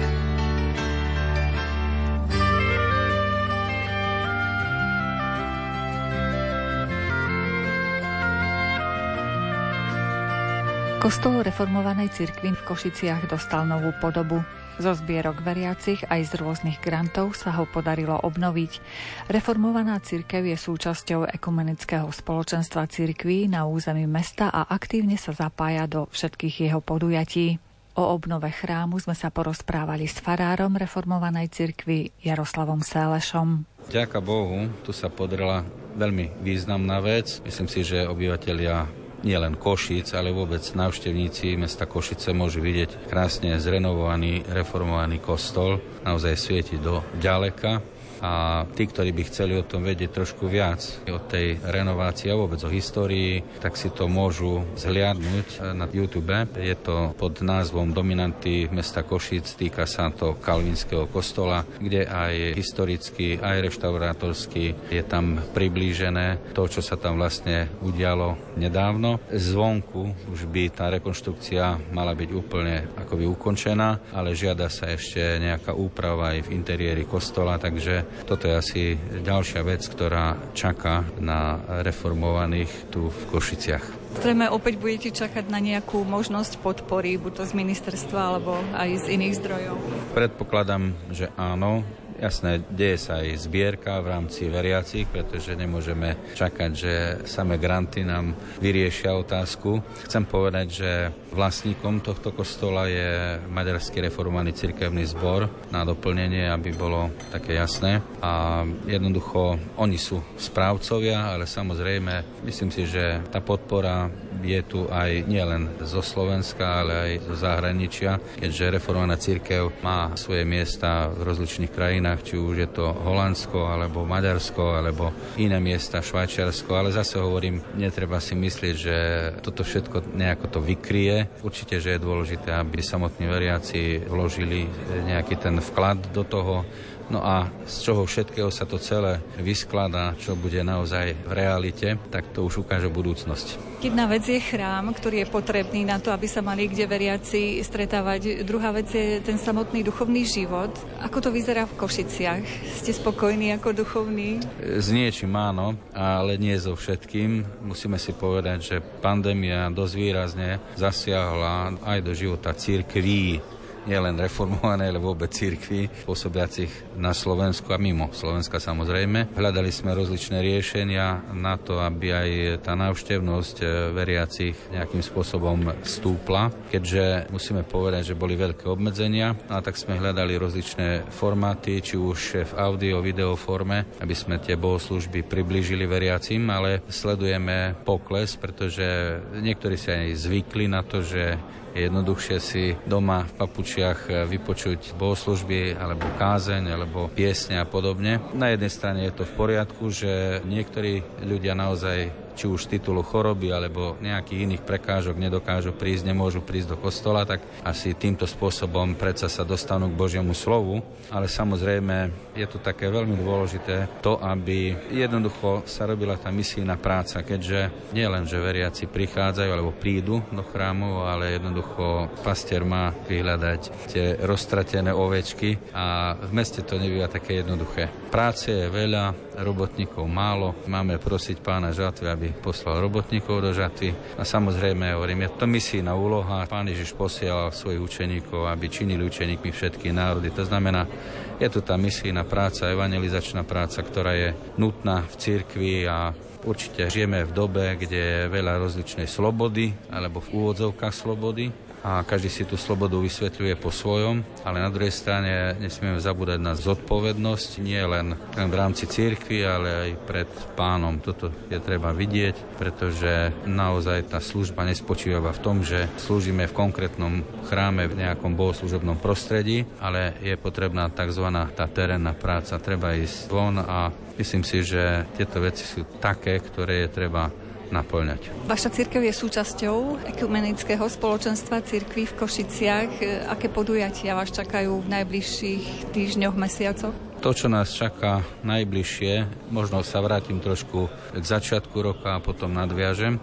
Kostol reformovanej cirkvi v Košiciach dostal novú podobu. Zo zbierok veriacich aj z rôznych grantov sa ho podarilo obnoviť. Reformovaná cirkev je súčasťou ekumenického spoločenstva cirkví na území mesta a aktívne sa zapája do všetkých jeho podujatí. O obnove chrámu sme sa porozprávali s farárom reformovanej cirkvi Jaroslavom Sélešom. Ďaká Bohu, tu sa podrela veľmi významná vec. Myslím si, že obyvateľia nielen Košic, ale vôbec návštevníci mesta Košice môžu vidieť krásne zrenovovaný, reformovaný kostol. Naozaj svieti do ďaleka a tí, ktorí by chceli o tom vedieť trošku viac, o tej renovácii a vôbec o histórii, tak si to môžu zhliadnúť na YouTube. Je to pod názvom Dominanty mesta Košic, týka sa to Kalvinského kostola, kde aj historicky, aj reštaurátorsky je tam priblížené to, čo sa tam vlastne udialo nedávno. Zvonku už by tá rekonštrukcia mala byť úplne akoby ukončená, ale žiada sa ešte nejaká úprava aj v interiéri kostola, takže toto je asi ďalšia vec, ktorá čaká na reformovaných tu v Košiciach. Zrejme opäť budete čakať na nejakú možnosť podpory, buď to z ministerstva, alebo aj z iných zdrojov? Predpokladám, že áno. Jasné, deje sa aj zbierka v rámci veriacich, pretože nemôžeme čakať, že same granty nám vyriešia otázku. Chcem povedať, že vlastníkom tohto kostola je Maďarský reformovaný cirkevný zbor na doplnenie, aby bolo také jasné. A jednoducho oni sú správcovia, ale samozrejme myslím si, že tá podpora je tu aj nielen zo Slovenska, ale aj zo zahraničia, keďže reformovaná církev má svoje miesta v rozličných krajinách, či už je to Holandsko, alebo Maďarsko, alebo iné miesta, Švajčiarsko, ale zase hovorím, netreba si myslieť, že toto všetko nejako to vykrie. Určite, že je dôležité, aby samotní veriaci vložili nejaký ten vklad do toho, No a z čoho všetkého sa to celé vyskladá, čo bude naozaj v realite, tak to už ukáže budúcnosť. Jedna vec je chrám, ktorý je potrebný na to, aby sa mali kde veriaci stretávať. Druhá vec je ten samotný duchovný život. Ako to vyzerá v Košiciach? Ste spokojní ako duchovní? S niečím áno, ale nie so všetkým. Musíme si povedať, že pandémia dosť výrazne zasiahla aj do života církví nielen reformované, ale vôbec církvy pôsobiacich na Slovensku a mimo Slovenska samozrejme. Hľadali sme rozličné riešenia na to, aby aj tá návštevnosť e, veriacich nejakým spôsobom stúpla, keďže musíme povedať, že boli veľké obmedzenia a tak sme hľadali rozličné formáty, či už v audio, video forme, aby sme tie bohoslužby priblížili veriacim, ale sledujeme pokles, pretože niektorí sa aj zvykli na to, že je jednoduchšie si doma v papučiach eh, vypočuť bohoslužby alebo kázeň alebo piesne a podobne. Na jednej strane je to v poriadku, že niektorí ľudia naozaj či už z titulu choroby alebo nejakých iných prekážok nedokážu prísť, nemôžu prísť do kostola, tak asi týmto spôsobom predsa sa dostanú k Božiemu slovu. Ale samozrejme je to také veľmi dôležité to, aby jednoducho sa robila tá misijná práca, keďže nie len, že veriaci prichádzajú alebo prídu do chrámov, ale jednoducho pastier má vyhľadať tie roztratené ovečky a v meste to nebýva také jednoduché. Práce je veľa, robotníkov málo, máme prosiť pána žatvy, aby poslal robotníkov do žatvy. A samozrejme, hovorím, je to misijná úloha. Pán Ježiš posielal svojich učeníkov, aby činili učeníkmi všetky národy. To znamená, je tu tá misijná práca, evangelizačná práca, ktorá je nutná v cirkvi a Určite žijeme v dobe, kde je veľa rozličnej slobody, alebo v úvodzovkách slobody a každý si tú slobodu vysvetľuje po svojom, ale na druhej strane nesmieme zabúdať na zodpovednosť, nie len v rámci cirkvi, ale aj pred pánom. Toto je treba vidieť, pretože naozaj tá služba nespočíva v tom, že slúžime v konkrétnom chráme v nejakom bohoslužobnom prostredí, ale je potrebná tzv. tá terénna práca. Treba ísť von a myslím si, že tieto veci sú také, ktoré je treba naplňať. Vaša církev je súčasťou ekumenického spoločenstva církvy v Košiciach. Aké podujatia vás čakajú v najbližších týždňoch, mesiacoch? To, čo nás čaká najbližšie, možno sa vrátim trošku k začiatku roka a potom nadviažem.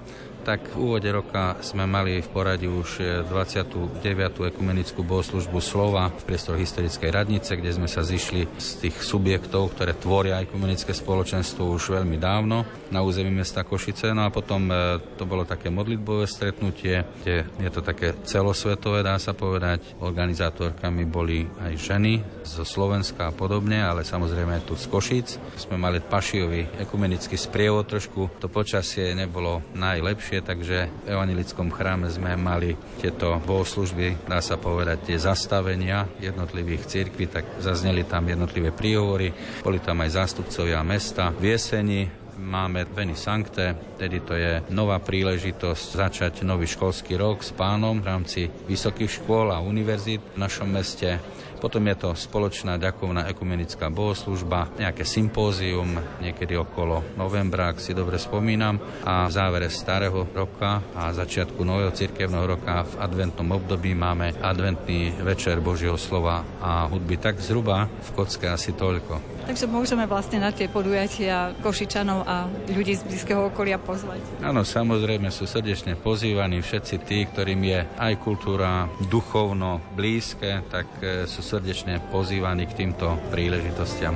Tak v úvode roka sme mali v poradí už 29. ekumenickú bohoslužbu Slova v priestore historickej radnice, kde sme sa zišli z tých subjektov, ktoré tvoria ekumenické spoločenstvo už veľmi dávno na území mesta Košice. No a potom e, to bolo také modlitbové stretnutie, kde je to také celosvetové, dá sa povedať. Organizátorkami boli aj ženy zo Slovenska a podobne, ale samozrejme aj tu z Košic. Sme mali Pašiový ekumenický sprievod trošku. To počasie nebolo najlepšie, takže v evangelickom chráme sme mali tieto bohoslužby, dá sa povedať, tie zastavenia jednotlivých cirkví, tak zazneli tam jednotlivé príhovory, boli tam aj zástupcovia mesta. V jeseni máme Veni Sancte, tedy to je nová príležitosť začať nový školský rok s pánom v rámci vysokých škôl a univerzít v našom meste. Potom je to spoločná ďakovná ekumenická bohoslužba, nejaké sympózium, niekedy okolo novembra, ak si dobre spomínam, a v závere starého roka a začiatku nového cirkevného roka v adventnom období máme adventný večer Božieho slova a hudby. Tak zhruba v kocke asi toľko. Takže môžeme vlastne na tie podujatia Košičanov a ľudí z blízkeho okolia pozvať. Áno, samozrejme sú srdečne pozývaní všetci tí, ktorým je aj kultúra duchovno blízke, tak e, sú srdečne pozývaní k týmto príležitostiam.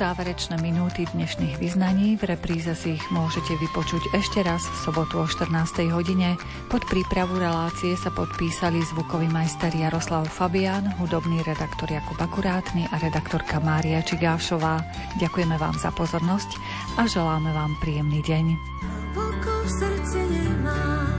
Záverečné minúty dnešných vyznaní, v repríze si ich môžete vypočuť ešte raz v sobotu o 14. hodine. Pod prípravu relácie sa podpísali zvukový majster Jaroslav Fabian, hudobný redaktor Jakub Akurátny a redaktorka Mária Čigášová. Ďakujeme vám za pozornosť a želáme vám príjemný deň. Poko v srdci nemám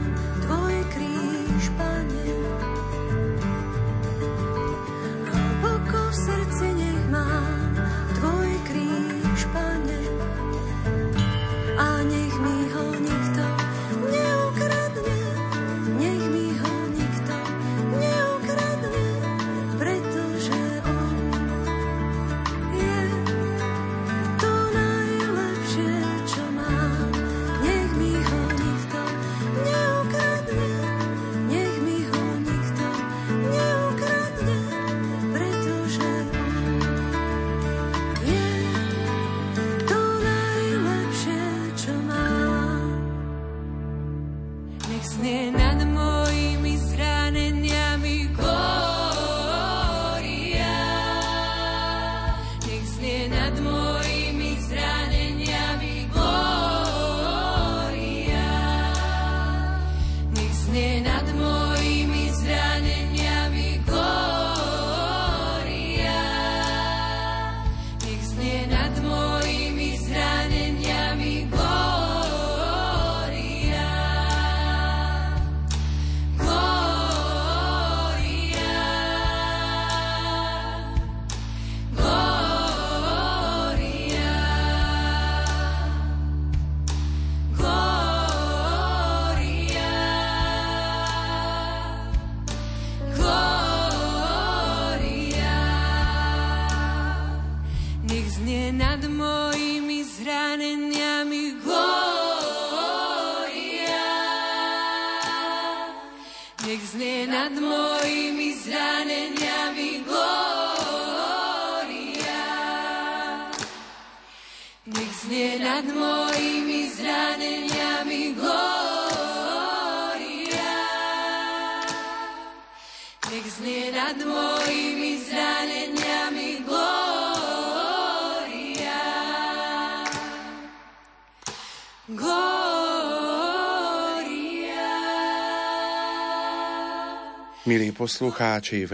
poslucháči, v